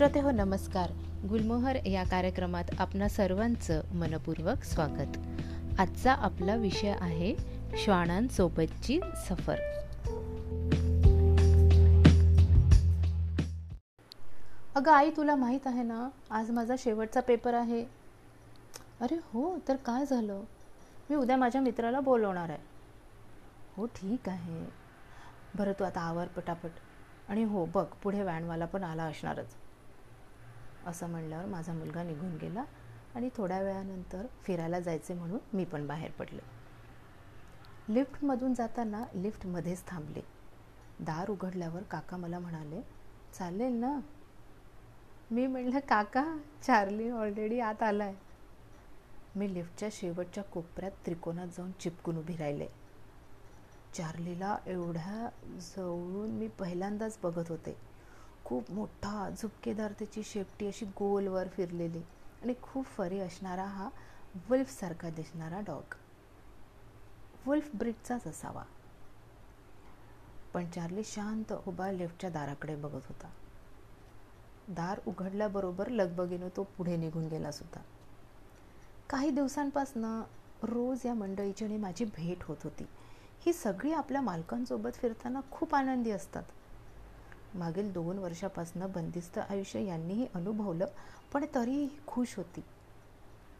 श्रोते हो नमस्कार. गुलमोहर या कार्यक्रमात आपणा सर्वांचं मनपूर्वक स्वागत. आजचा आपला विषय आहे श्वानांसोबतची सफर. अगं आई तुला माहीत आहे ना आज माझा शेवटचा पेपर आहे. अरे हो तर काय झालं? मी उद्या माझ्या मित्राला बोलवणार आहे. हो ठीक आहे. बरं तू आता आवर पटापट. आणि हो बघ पुढे व्हॅनवाला पण आला असणारच. असं म्हणल्यावर माझा मुलगा निघून गेला आणि थोड्या वेळानंतर फिरायला जायचे म्हणून मी पण बाहेर पडले. लिफ्टमधून जाताना लिफ्टमध्येच थांबले. दार उघडल्यावर काका मला म्हणाले चालेल ना? मी म्हणलं काका चार्ली ऑलरेडी आत आलाय. मी लिफ्टच्या शेवटच्या कोपऱ्यात त्रिकोणात जाऊन चिपकून उभी राहिले. चार्लीला एवढ्या जवळून मी पहिल्यांदाच बघत होते. खूप मोठा झुपकेदार त्याची शेपटी अशी गोलवर फिरलेली. आणि खूप फरी असणारा हा वुल्फसारखा दिसणारा डॉग. वुल्फ ब्रिटचाच असावा. पण चार्ली शांत उभा लेफ्टच्या दाराकडे बघत होता. दार उघडल्याबरोबर लगबगीनं तो पुढे निघून गेला सुद्धा. काही दिवसांपासनं रोज या मंडळीची आणि माझी भेट होत होती. ही सगळी आपल्या मालकांसोबत फिरताना खूप आनंदी असतात. मागील दोन वर्षापासून बंदिस्त आयुष्य यांनीही अनुभवलं पण तरीही खुश होती.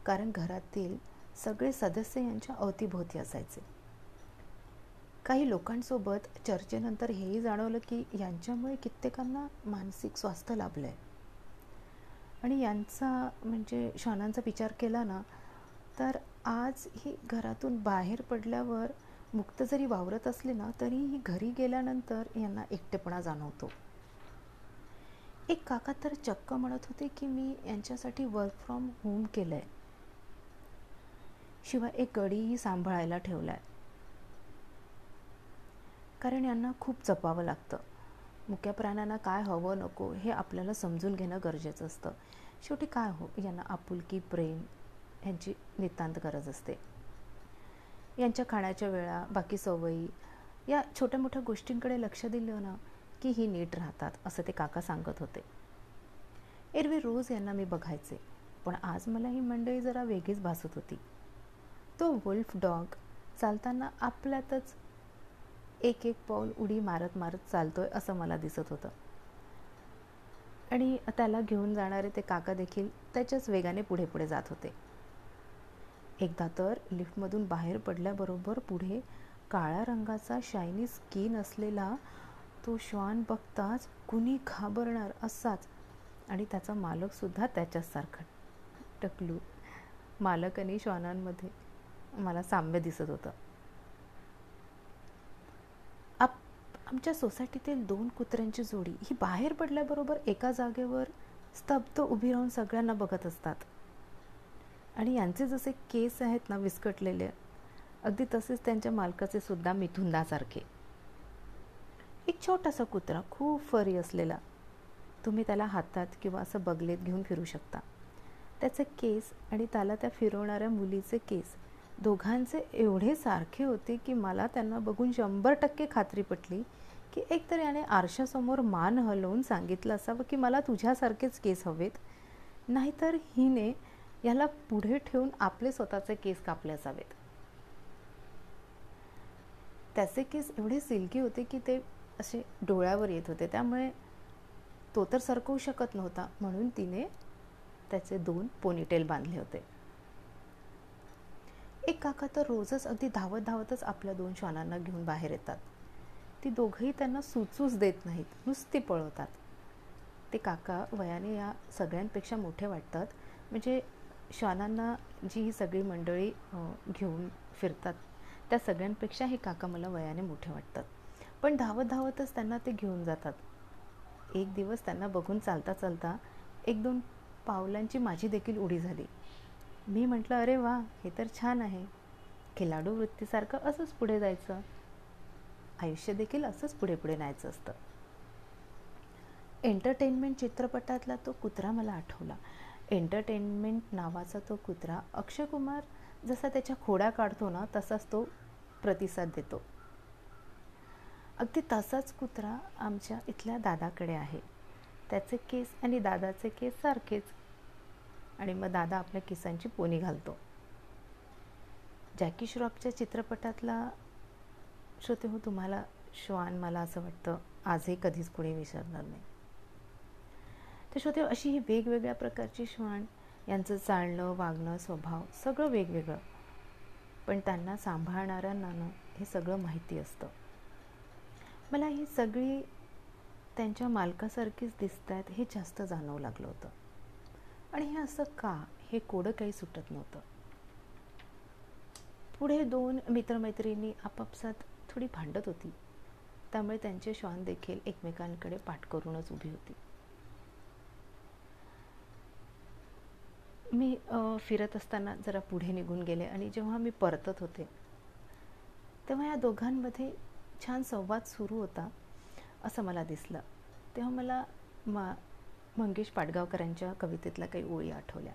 कारण घरातील सगळे सदस्य यांच्या अवतीभोवती असायचे. काही लोकांसोबत चर्चेनंतर हेही जाणवलं की यांच्यामुळे कित्येकांना मानसिक स्वास्थ्य लाभलं आहे आणि यांचा म्हणजे श्वानांचा विचार केला ना तर आज ही घरातून बाहेर पडल्यावर मुक्त जरी वावरत असले ना तरीही घरी गेल्यानंतर यांना एकटेपणा जाणवतो. एक काका तर चक्क म्हणत होते की मी यांच्यासाठी वर्क फ्रॉम होम केलं आहे शिवाय एक गडीही सांभाळायला ठेवला आहे कारण यांना खूप जपावं लागतं. मुक्या प्राण्यांना काय हवं नको हे आपल्याला समजून घेणं गरजेचं असतं. शेवटी काय हो यांना आपुलकी प्रेम ह्यांची नितांत गरज असते. यांच्या खाण्याच्या वेळा बाकी सवयी या छोट्या मोठ्या गोष्टींकडे लक्ष दिलं ना की ही नीट राहतात असं ते काका सांगत होते. एरवी रोज यांना मी बघायचे पण आज मला ही मंडळी जरा वेगळीच भासत होती. तो वुल्फ डॉग चालताना आपल्यातच एक एक पाऊल उडी मारत मारत चालतोय असं मला दिसत होतं. आणि त्याला घेऊन जाणारे ते काका देखील त्याच्याच वेगाने पुढे पुढे जात होते. एकदा तर लिफ्टमधून बाहेर पडल्याबरोबर पुढे काळ्या रंगाचा शायनी स्किन असलेला तो श्वान बघताच कुणी घाबरणार असाच. आणि त्याचा मालकसुद्धा त्याच्याचसारखा टकलू. मालक आणि श्वानांमध्ये मला साम्य दिसत होतं. आप आमच्या सोसायटीतील दोन कुत्र्यांची जोडी ही बाहेर पडल्याबरोबर एका जागेवर स्तब्ध उभी राहून सगळ्यांना बघत असतात. आणि यांचे जसे केस आहेत ना विस्कटलेले अगदी तसेच त्यांच्या मालकाचे सुद्धा मिथुंदासारखे एक छोटासा कुत्रा खूप फरी असलेला. तुम्ही त्याला हातात किंवा असं बगलेत घेऊन फिरू शकता. त्याचे केस आणि त्याला त्या फिरवणाऱ्या मुलीचे केस दोघांचे एवढे सारखे होते की मला त्यांना बघून शंभर टक्के खात्री पटली की एकतर याने आरशासमोर मान हलवून सांगितलं असावं की मला तुझ्यासारखेच केस हवेत. नाहीतर हिने याला पुढे ठेवून आपले स्वतःचे केस कापले असावेत त्याचे केस एवढे सिल्की होते की ते असे डोळ्यावर येत होते. त्यामुळे तो तर सरकवू शकत नव्हता. म्हणून तिने त्याचे दोन पोनीटेल बांधले होते. एक काका तर रोजच अगदी धावत धावतच आपल्या दोन श्वानांना घेऊन बाहेर येतात. ती दोघंही त्यांना सुचूच देत नाहीत. नुसती पळवतात. ते काका वयाने या सगळ्यांपेक्षा मोठे वाटतात. म्हणजे श्वानांना जी ही सगळी मंडळी घेऊन फिरतात त्या सगळ्यांपेक्षा हे काका मला वयाने मोठे वाटतात. पण धावत धावतच त्यांना ते घेऊन जातात. एक दिवस त्यांना बघून चालता चालता एक दोन पावलांची माझी देखील उडी झाली. मी म्हटलं अरे वा हे तर छान आहे. खिलाडू वृत्तीसारखं असंच पुढे जायचं. आयुष्य देखील असंच पुढे पुढे न्यायचं असतं. एंटरटेनमेंट चित्रपटातला तो कुत्रा मला आठवला. एंटरटेनमेंट नावाचा तो कुत्रा अक्षय कुमार जसा त्याच्या खोड्या काढतो ना तसाच तो प्रतिसाद देतो. अगदी तसाच कुत्रा आमच्या इथल्या दादाकडे आहे. त्याचे केस आणि दादाचे केस सारखेच. आणि मग दादा आपल्या केसांची पोनी घालतो. जॅकी श्रॉफच्या चित्रपटातला श्रोते हो तुम्हाला श्वान मला असं वाटतं आजही कधीच कोणी विसरणार नाही. तर श्रोते अशी ही वेगवेगळ्या प्रकारची श्वान यांचं चालणं वागणं स्वभाव सगळं वेगवेगळं. पण त्यांना सांभाळणाऱ्यांना ना हे सगळं माहिती असतं. मला ही सगळी त्यांच्या मालकासारखीच दिसत आहेत हे जास्त जाणवं लागलं होतं. आणि हे असं का? हे कोडं काही सुटत नव्हतं. पुढे दोन मित्रमैत्रिणी आपापसात थोडी भांडत होती. त्यामुळे त्यांचे श्वान देखील एकमेकांकडे पाठ करूनच उभी होती. मी फिरत असताना जरा पुढे निघून गेले आणि जेव्हा मी परतत होते तेव्हा या दोघांमध्ये छान संवाद सुरू होता असं मला दिसलं. तेव्हा मला मा मंगेश पाडगावकरांच्या कवितेतल्या काही ओळी आठवल्या.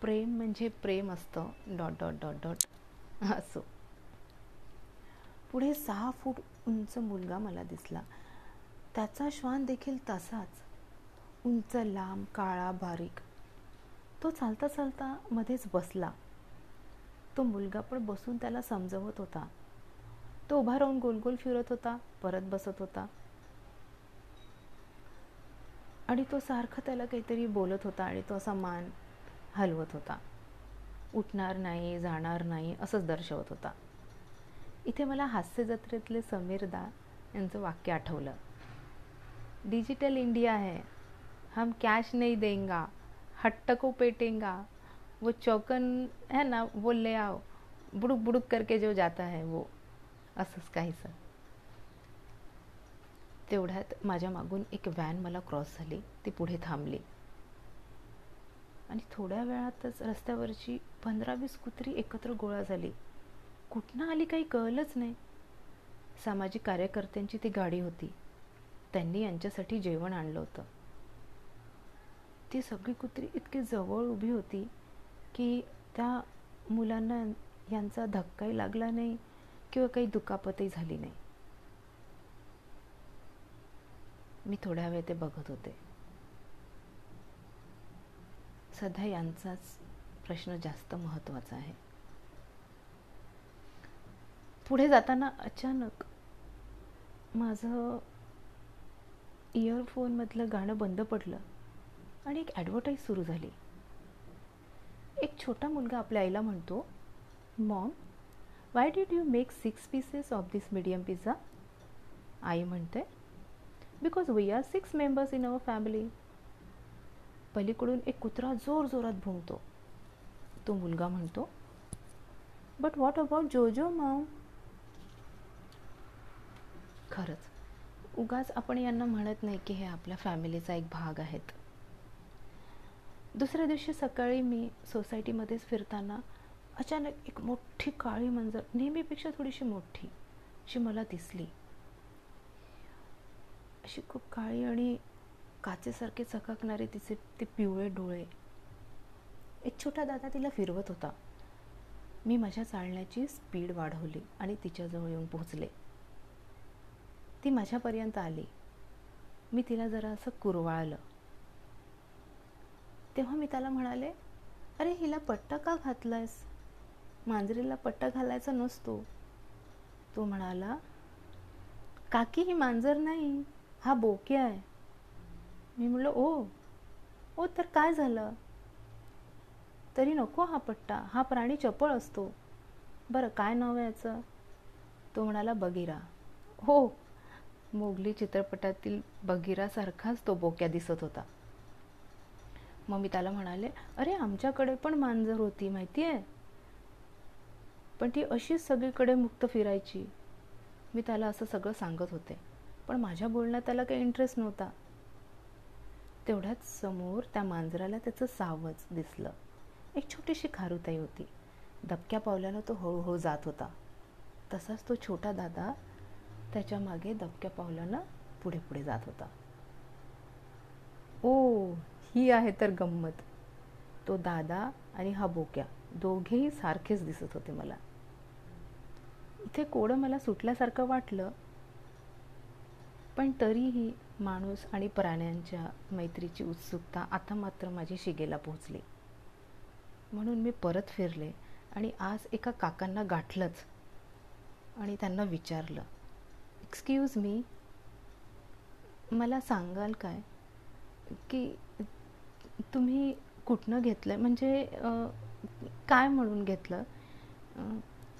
प्रेम म्हणजे प्रेम असतं डॉट डॉट डॉट डॉट असो. पुढे सहा फूट उंच मुलगा मला दिसला. त्याचा श्वान देखील तसाच. उंच लांब काळा बारीक तो चालता चालता मध्येच बसला. तो मुलगा पण बसून त्याला समजवत होता. तो उभा राहून गोल गोल फिरत होता परत बसत होता. आणि तो सारखं त्याला काहीतरी बोलत होता आणि तो असा मान हलवत होता. उठणार नाही जाणार नाही असंच दर्शवत होता. इथे मला हास्य जत्रेतले समीरदा यांचं वाक्य आठवलं. डिजिटल इंडिया है हम कॅश नहीं देंगा. हट्ट को पेटेंगा। वो चौकन है ना वो ले आओ। बुडुक बुडुक करके जो जाता है वो। असंच काहीसं तेवढ्यात माझ्या मागून एक व्हॅन मला क्रॉस झाली. ती पुढे थांबली. आणि थोड्या वेळातच रस्त्यावरची पंधरा वीस कुत्री एकत्र गोळा झाली. कुठनं आली काही कळलंच नाही. सामाजिक कार्यकर्त्यांची ती गाडी होती. त्यांनी यांच्यासाठी जेवण आणलं होतं. ती सगळी कुत्री इतकी जवळ उभी होती की त्या मुलांना यांचा धक्काही लागला नाही किंवा काही दुखापतही झाली नाही. मी थोड्या वेळ ते बघत होते. सध्या यांचाच प्रश्न जास्त महत्त्वाचा आहे. पुढे जाताना अचानक माझं इयरफोनमधलं गाणं बंद पडलं. आणि एक ॲडव्हर्टाईज सुरू झाली. एक छोटा मुलगा आपल्या आईला म्हणतो mom why did you make six pieces of this medium pizza आई म्हणते because we are six members in our family पलीकडून एक कुत्रा जोर जोरात भुंकतो तो मुलगा म्हणतो but what about Jojo mom खरंच उगाच आपण यांना म्हणत नाही की हे आपल्या फॅमिलीचा एक भाग आहेत. दुसऱ्या दिवशी सकाळी मी सोसायटीमध्येच फिरताना अचानक एक मोठी काळी मंजर नेहमीपेक्षा थोडीशी मोठी जी मला दिसली. अशी खूप काळी आणि काचेसारखे चकाकणारे तिचे ते पिवळे डोळे. एक छोटा दादा तिला फिरवत होता. मी माझ्या चालण्याची स्पीड वाढवली आणि तिच्याजवळ येऊन पोहोचले. ती माझ्यापर्यंत आली. मी तिला जरा असं कुरवाळलं. तेव्हा मी त्याला म्हणाले अरे हिला पट्टा का घातलायस? मांजरीला पट्टा घालायचा नसतो. तो म्हणाला काकी ही मांजर नाही हा बोके आहे. मी म्हटलं ओ ओ तर काय झालं? तरी नको हा पट्टा हा प्राणी चपळ असतो. बरं काय नाव आहे याचं? तो म्हणाला बगीरा. हो. मोगली चित्रपटातील बगीरासारखाच तो बोक्या दिसत होता. मग मी त्याला म्हणाले अरे आमच्याकडे पण मांजर होती माहिती आहे पण ती अशीच सगळीकडे मुक्त फिरायची. मी त्याला असं सगळं सांगत होते पण माझ्या बोलण्यात त्याला काही इंटरेस्ट नव्हता. तेवढ्याच समोर त्या मांजराला त्याचं सावज दिसलं. एक छोटीशी खारुताई होती. दबक्या पावल्यानं तो हळूहळू जात होता. तसाच तो छोटा दादा त्याच्यामागे दबक्या पावलानं पुढे पुढे जात होता. ओ ही आहे तर गंमत. तो दादा आणि हा बोक्या दोघेही सारखेच दिसत होते मला. इथे कोडं मला सुटल्यासारखं वाटलं पण तरीही माणूस आणि प्राण्यांच्या मैत्रीची उत्सुकता आता मात्र माझी शिगेला पोहोचली. म्हणून मी परत फिरले आणि आज एका काकांना गाठलंच आणि त्यांना विचारलं एक्सक्यूज मी मला सांगाल काय की तुम्ही कुठनं घेतलं म्हणजे काय म्हणून घेतलं?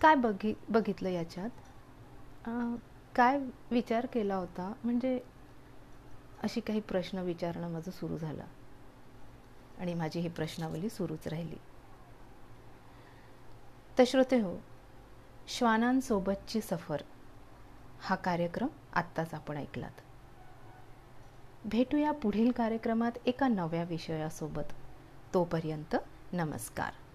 काय बघि बघितलं याच्यात? काय विचार केला होता? म्हणजे अशी काही प्रश्न विचारणं माझं सुरू झालं. आणि माझी ही प्रश्नावली सुरूच राहिली. तर श्रोते हो श्वानांसोबतची सफर हा कार्यक्रम आत्ताच आपण ऐकलात. भेटूया पुढील कार्यक्रमात एका नव्या विषयासोबत. तोपर्यंत नमस्कार.